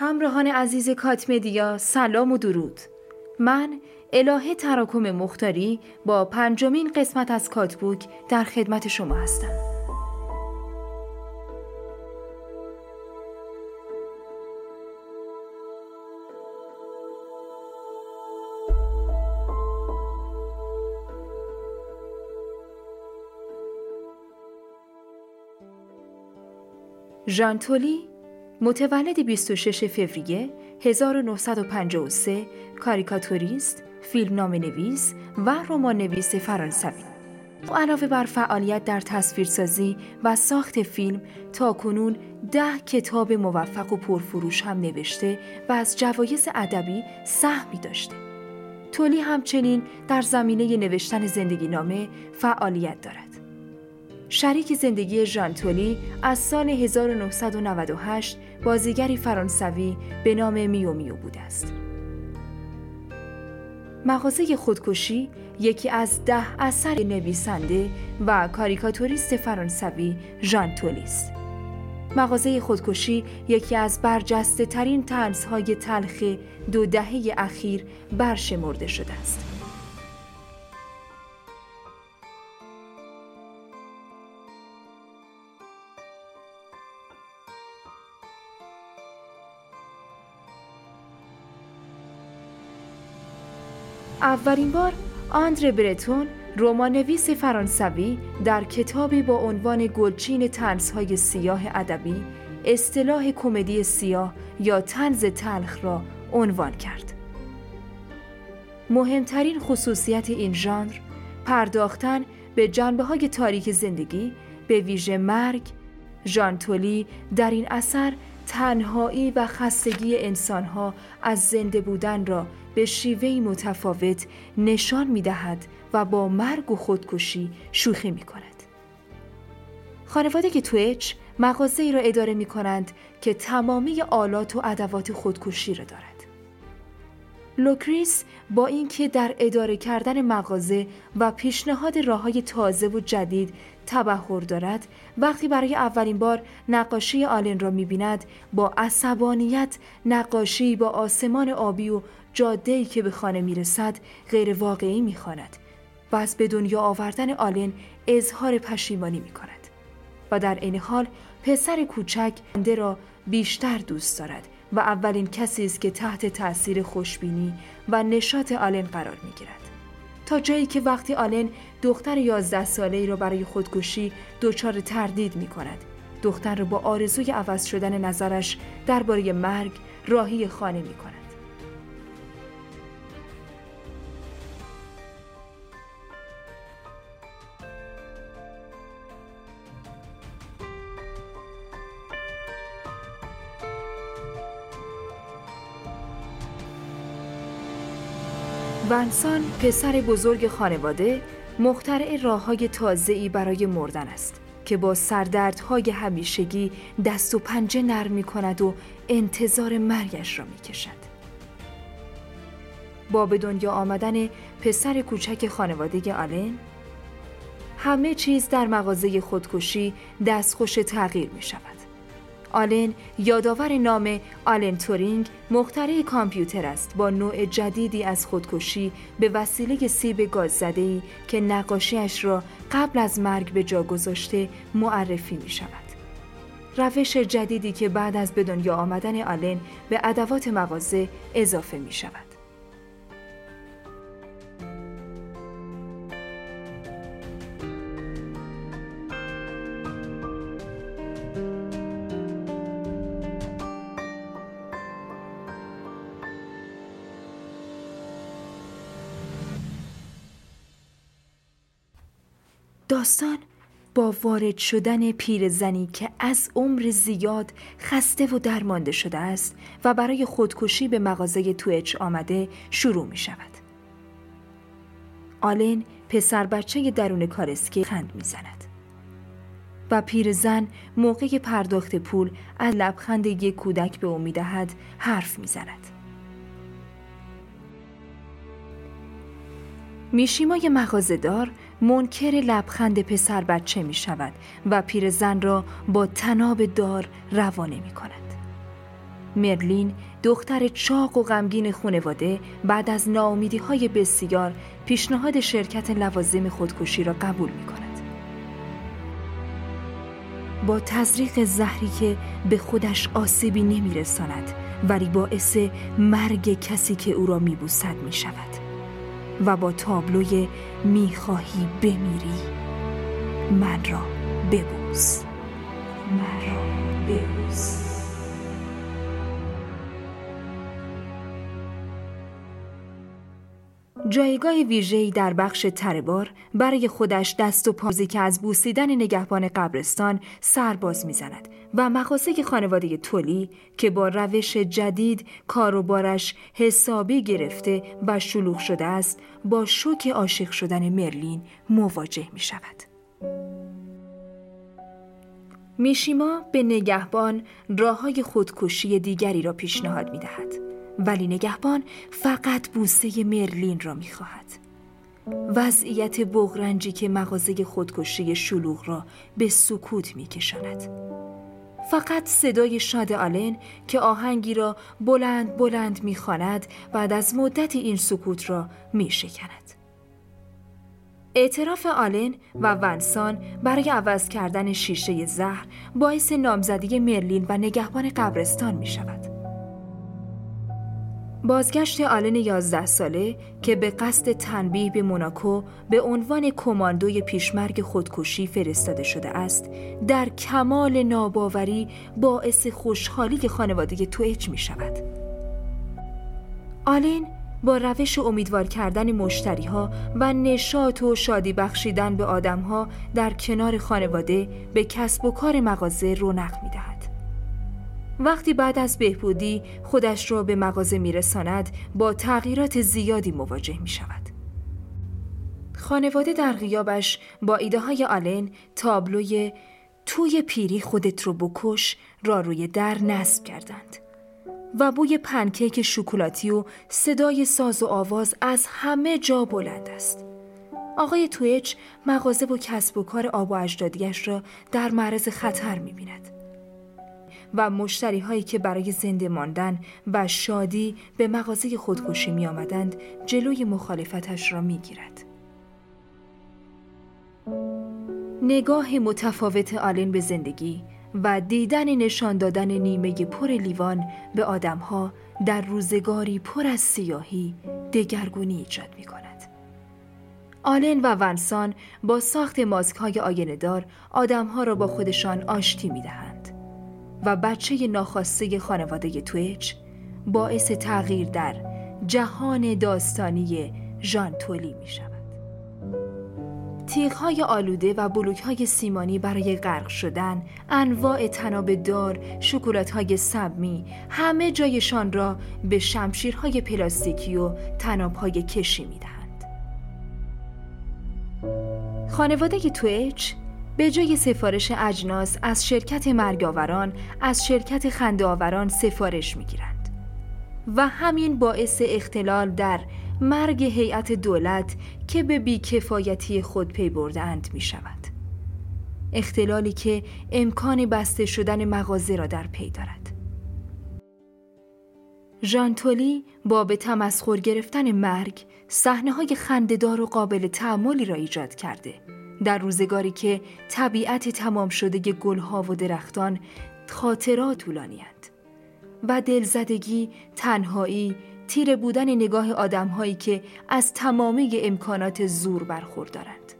همراهان عزیز کاتمدیا سلام و درود. من الهه تراکم مختاری با پنجمین قسمت از کاتبوک در خدمت شما هستم. ژان تولی متولد 26 فوریه 1953 کاریکاتوریست، فیلم نویس و رمان نویس فرانسوی. او علاوه بر فعالیت در تصویرسازی و ساخت فیلم تا کنون ده کتاب موفق و پرفروش هم نوشته و از جوایز ادبی سهمی داشته. تولی همچنین در زمینه نوشتن زندگی نامه فعالیت دارد. شریک زندگی ژان تولی از سال 1998 بازیگری فرانسوی به نام میو میو بوده است. مغازه خودکشی یکی از ده اثر نویسنده و کاریکاتوریست فرانسوی ژان تولی است. مغازه خودکشی یکی از برجسته ترین تنزهای تلخ دو دهه اخیر برشمرده شده است. اولین بار آندر برتون نویس فرانسوی در کتابی با عنوان گلچین تنزهای سیاه ادبی اصطلاح کمدی سیاه یا تنز تلخ را عنوان کرد. مهمترین خصوصیت این ژانر پرداختن به جنبه های تاریک زندگی به ویژه مرگ ژان تولی در این اثر تنهایی و خستگی انسانها راز زنده بودن را به شیوهی متفاوت نشان می دهد و با مرگ و خودکشی شوخی می کند. خانواده که تویچ مغازه ای را اداره می کنند که تمامی آلات و ادوات خودکشی را دارد. لوکریس با اینکه در اداره کردن مغازه و پیشنهاد راه های تازه و جدید تبهر دارد. وقتی برای اولین بار نقاشی آلن را می‌بیند با عصبانیت نقاشی با آسمان آبی و جاده‌ای که به خانه می‌رسد غیر واقعی می‌خواند و از به دنیا آوردن آلن اظهار پشیمانی می‌کند و در این حال پسر کوچک انده را بیشتر دوست دارد و اولین کسی است که تحت تاثیر خوشبینی و نشاط آلن قرار می‌گیرد. تا جایی که وقتی آلن دختر یازده ساله ای را برای خودکشی دچار تردید می کند. دختر را با آرزوی عوض شدن نظرش درباره مرگ راهی خانه می کند. ونسان پسر بزرگ خانواده مخترع راه های تازه‌ای برای مردن است که با سردردهای همیشگی دست و پنجه نرم می کند و انتظار مرگش را می کشد. با به دنیا آمدن پسر کوچک خانواده آلن همه چیز در مغازه خودکشی دستخوش تغییر می شود. آلن یادآور نام آلن تورینگ مخترع کامپیوتر است با نوع جدیدی از خودکشی به وسیله سیب گاز ای که نقاشیش را قبل از مرگ به جا گذاشته معرفی می شود. روش جدیدی که بعد از به دنیا آمدن آلن به ادوات مغازه اضافه می شود. داستان با وارد شدن پیرزنی که از عمر زیاد خسته و درمانده شده است و برای خودکشی به مغازه تویچ آمده شروع می شود. آلن پسر بچه درون کارسکی خند می زند. و پیرزن موقع پرداخت پول از لبخند یک کودک به او می دهد حرف می زند. میشیمای مغازهدار منکر لبخند پسر بچه می شود و پیرزن را با تناب دار روانه می کند. مرلین دختر چاق و غمگین خانواده بعد از ناامیدی های بسیار پیشنهاد شرکت لوازم خودکشی را قبول می کند. با تزریق زهری که به خودش آسیبی نمی رساند ولی باعث مرگ کسی که او را می بوسد می شود و با تابلوی می خواهی بمیری. من را ببوس. من را ببوس. جایگاه ویژه‌ای در بخش تربار برای خودش دست و پازی که از بوسیدن نگهبان قبرستان سرباز می‌زند و مخاصه خانواده تولی که با روش جدید کاروبارش حسابی گرفته و شلوغ شده است با شوک عاشق شدن مرلین مواجه می شود. میشیما به نگهبان راه های خودکشی دیگری را پیشنهاد می دهد. ولی نگهبان فقط بوسه مرلین را می‌خواهد. وضعیت بغرنجی که مغازه خودکشی شلوغ را به سکوت میکشاند. فقط صدای شاد آلن که آهنگی را بلند بلند می‌خواند بعد از مدت این سکوت را میشکند. اعتراف آلن و ونسان برای عوض کردن شیشه زهر باعث نامزدی مرلین و نگهبان قبرستان می شود. بازگشت آلن 11 ساله که به قصد تنبیه به موناکو به عنوان کماندوی پیشمرگ خودکشی فرستاده شده است در کمال ناباوری باعث خوشحالی خانواده تویچ می شود. آلن با روش امیدوار کردن مشتری ها و نشاط و شادی بخشیدن به آدم ها در کنار خانواده به کسب و کار مغازه رونق می دهد. وقتی بعد از بهبودی خودش را به مغازه میرساند با تغییرات زیادی مواجه می شود. خانواده در غیابش با ایده های آلن تابلوی توی پیری خودت رو بکش را روی در نصب کردند و بوی پنکیک شکلاتی و صدای ساز و آواز از همه جا بلند است. آقای تویچ مغازه و کسب و کار آب و اجدادیش را در معرض خطر می بیند. و مشتری هایی که برای زنده ماندن و شادی به مغازه خودکشی می آمدند جلوی مخالفتش را می گیرد. نگاه متفاوت آلن به زندگی و دیدن نشان دادن نیمه پر لیوان به آدمها در روزگاری پر از سیاهی دگرگونی ایجاد می کند. آلن و ونسان با ساخت ماسک های آینه دار آدمها را با خودشان آشتی می دهند. و بچه ناخواسته خانواده تویچ باعث تغییر در جهان داستانی ژان تولی می شود. های آلوده و بلوک های سیمانی برای غرق شدن، انواع تناب دار، شکلات های سبمی، همه جایشان را به شمشیرهای پلاستیکی و تناب های کشی می دهند. خانواده تویچ به جای سفارش اجناس از شرکت مرگاوران از شرکت خندهآوران سفارش می‌گیرند و همین باعث اختلال در مرگ هیئت دولت که به بیکفایتی خود پی بردند می شود. اختلالی که امکان بسته شدن مغازه را در پی دارد. ژانتولی با به تمسخر گرفتن مرگ صحنه های خندهدار و قابل تعملی را ایجاد کرده در روزگاری که طبیعت تمام شده گلها و درختان خاطرات طولانیند و دلزدگی، تنهایی، تیره بودن نگاه آدمهایی که از تمامی امکانات زور برخوردارند.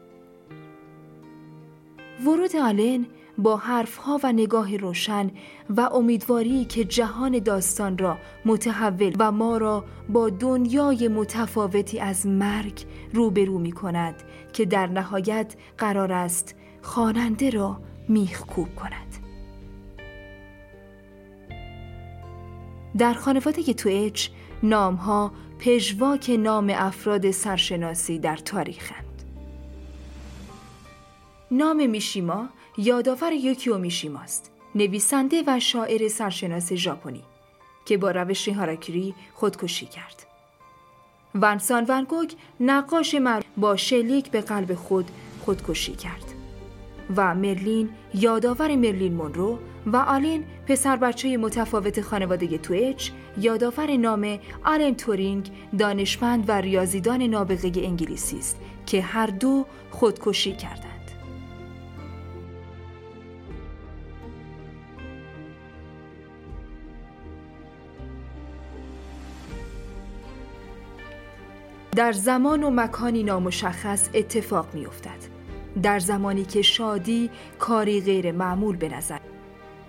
ورود آلن با حرفها و نگاه روشن و امیدواری که جهان داستان را متحول و ما را با دنیای متفاوتی از مرگ روبرو می کند که در نهایت قرار است خواننده را میخکوب کند. در خانواده تویچ نامها پژواک نام افراد سرشناسی در تاریخند نام میشیما یادآور یوکیو میشیماست نویسنده و شاعر سرشناس ژاپنی که با روش هاراکری خودکشی کرد ونسان ونگوگ نقاش مرد با شلیک به قلب خود خودکشی کرد و مرلین یادآور مرلین مونرو و آلین پسر بچه متفاوت خانواده تویچ یادآور نام آلن تورینگ دانشمند و ریاضیدان نابغه انگلیسی است که هر دو خودکشی کردند. در زمان و مکانی نامشخص اتفاق می افتد. در زمانی که شادی کاری غیر معمول به نظر.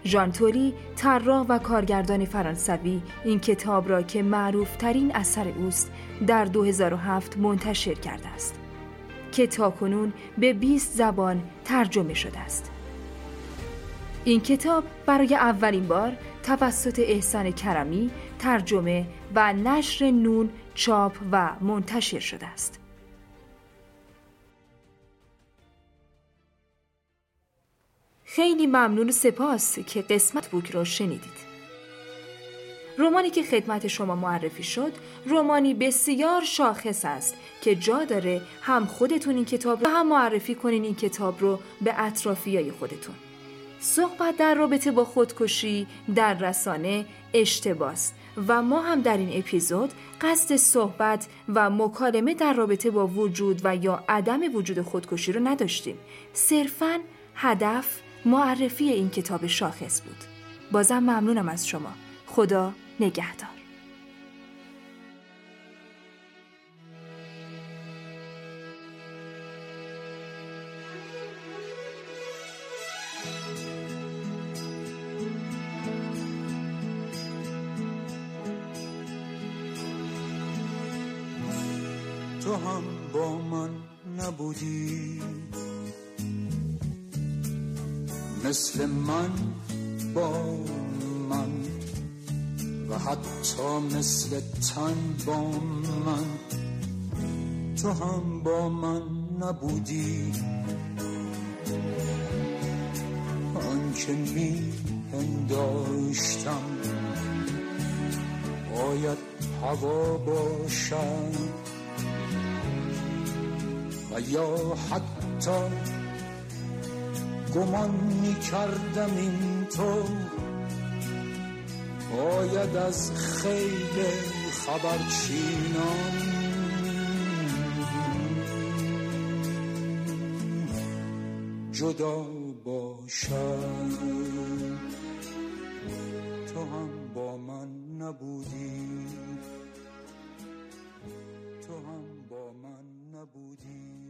ژان توری طراح و کارگردان فرانسوی این کتاب را که معروف ترین اثر اوست در 2007 منتشر کرده است. که تاکنون به 20 زبان ترجمه شده است. این کتاب برای اولین بار توسط احسان کرمی ترجمه و نشر نون چاپ و منتشر شده است خیلی ممنون و سپاس که قسمت بوک را شنیدید. رومانی که خدمت شما معرفی شد رومانی بسیار شاخص است که جا داره هم خودتون این کتاب رو هم معرفی کنین این کتاب رو به اطرافیای خودتون صحبت در رابطه با خودکشی در رسانه اشتباس و ما هم در این اپیزود قصد صحبت و مکالمه در رابطه با وجود و یا عدم وجود خودکشی رو نداشتیم. صرفا هدف معرفی این کتاب شاخص بود. بازم ممنونم از شما. خدا نگهدار. تو هم با من نبودی. مثل من با من و حتی مثل تن با من. تو هم با من نبودی. آنکه می هنداشتم باید هوا باشم. و یا حتی گمان می کردم این تو. باید از خیل خبرچینان جدا باشد تو هم با من نبودی. 不停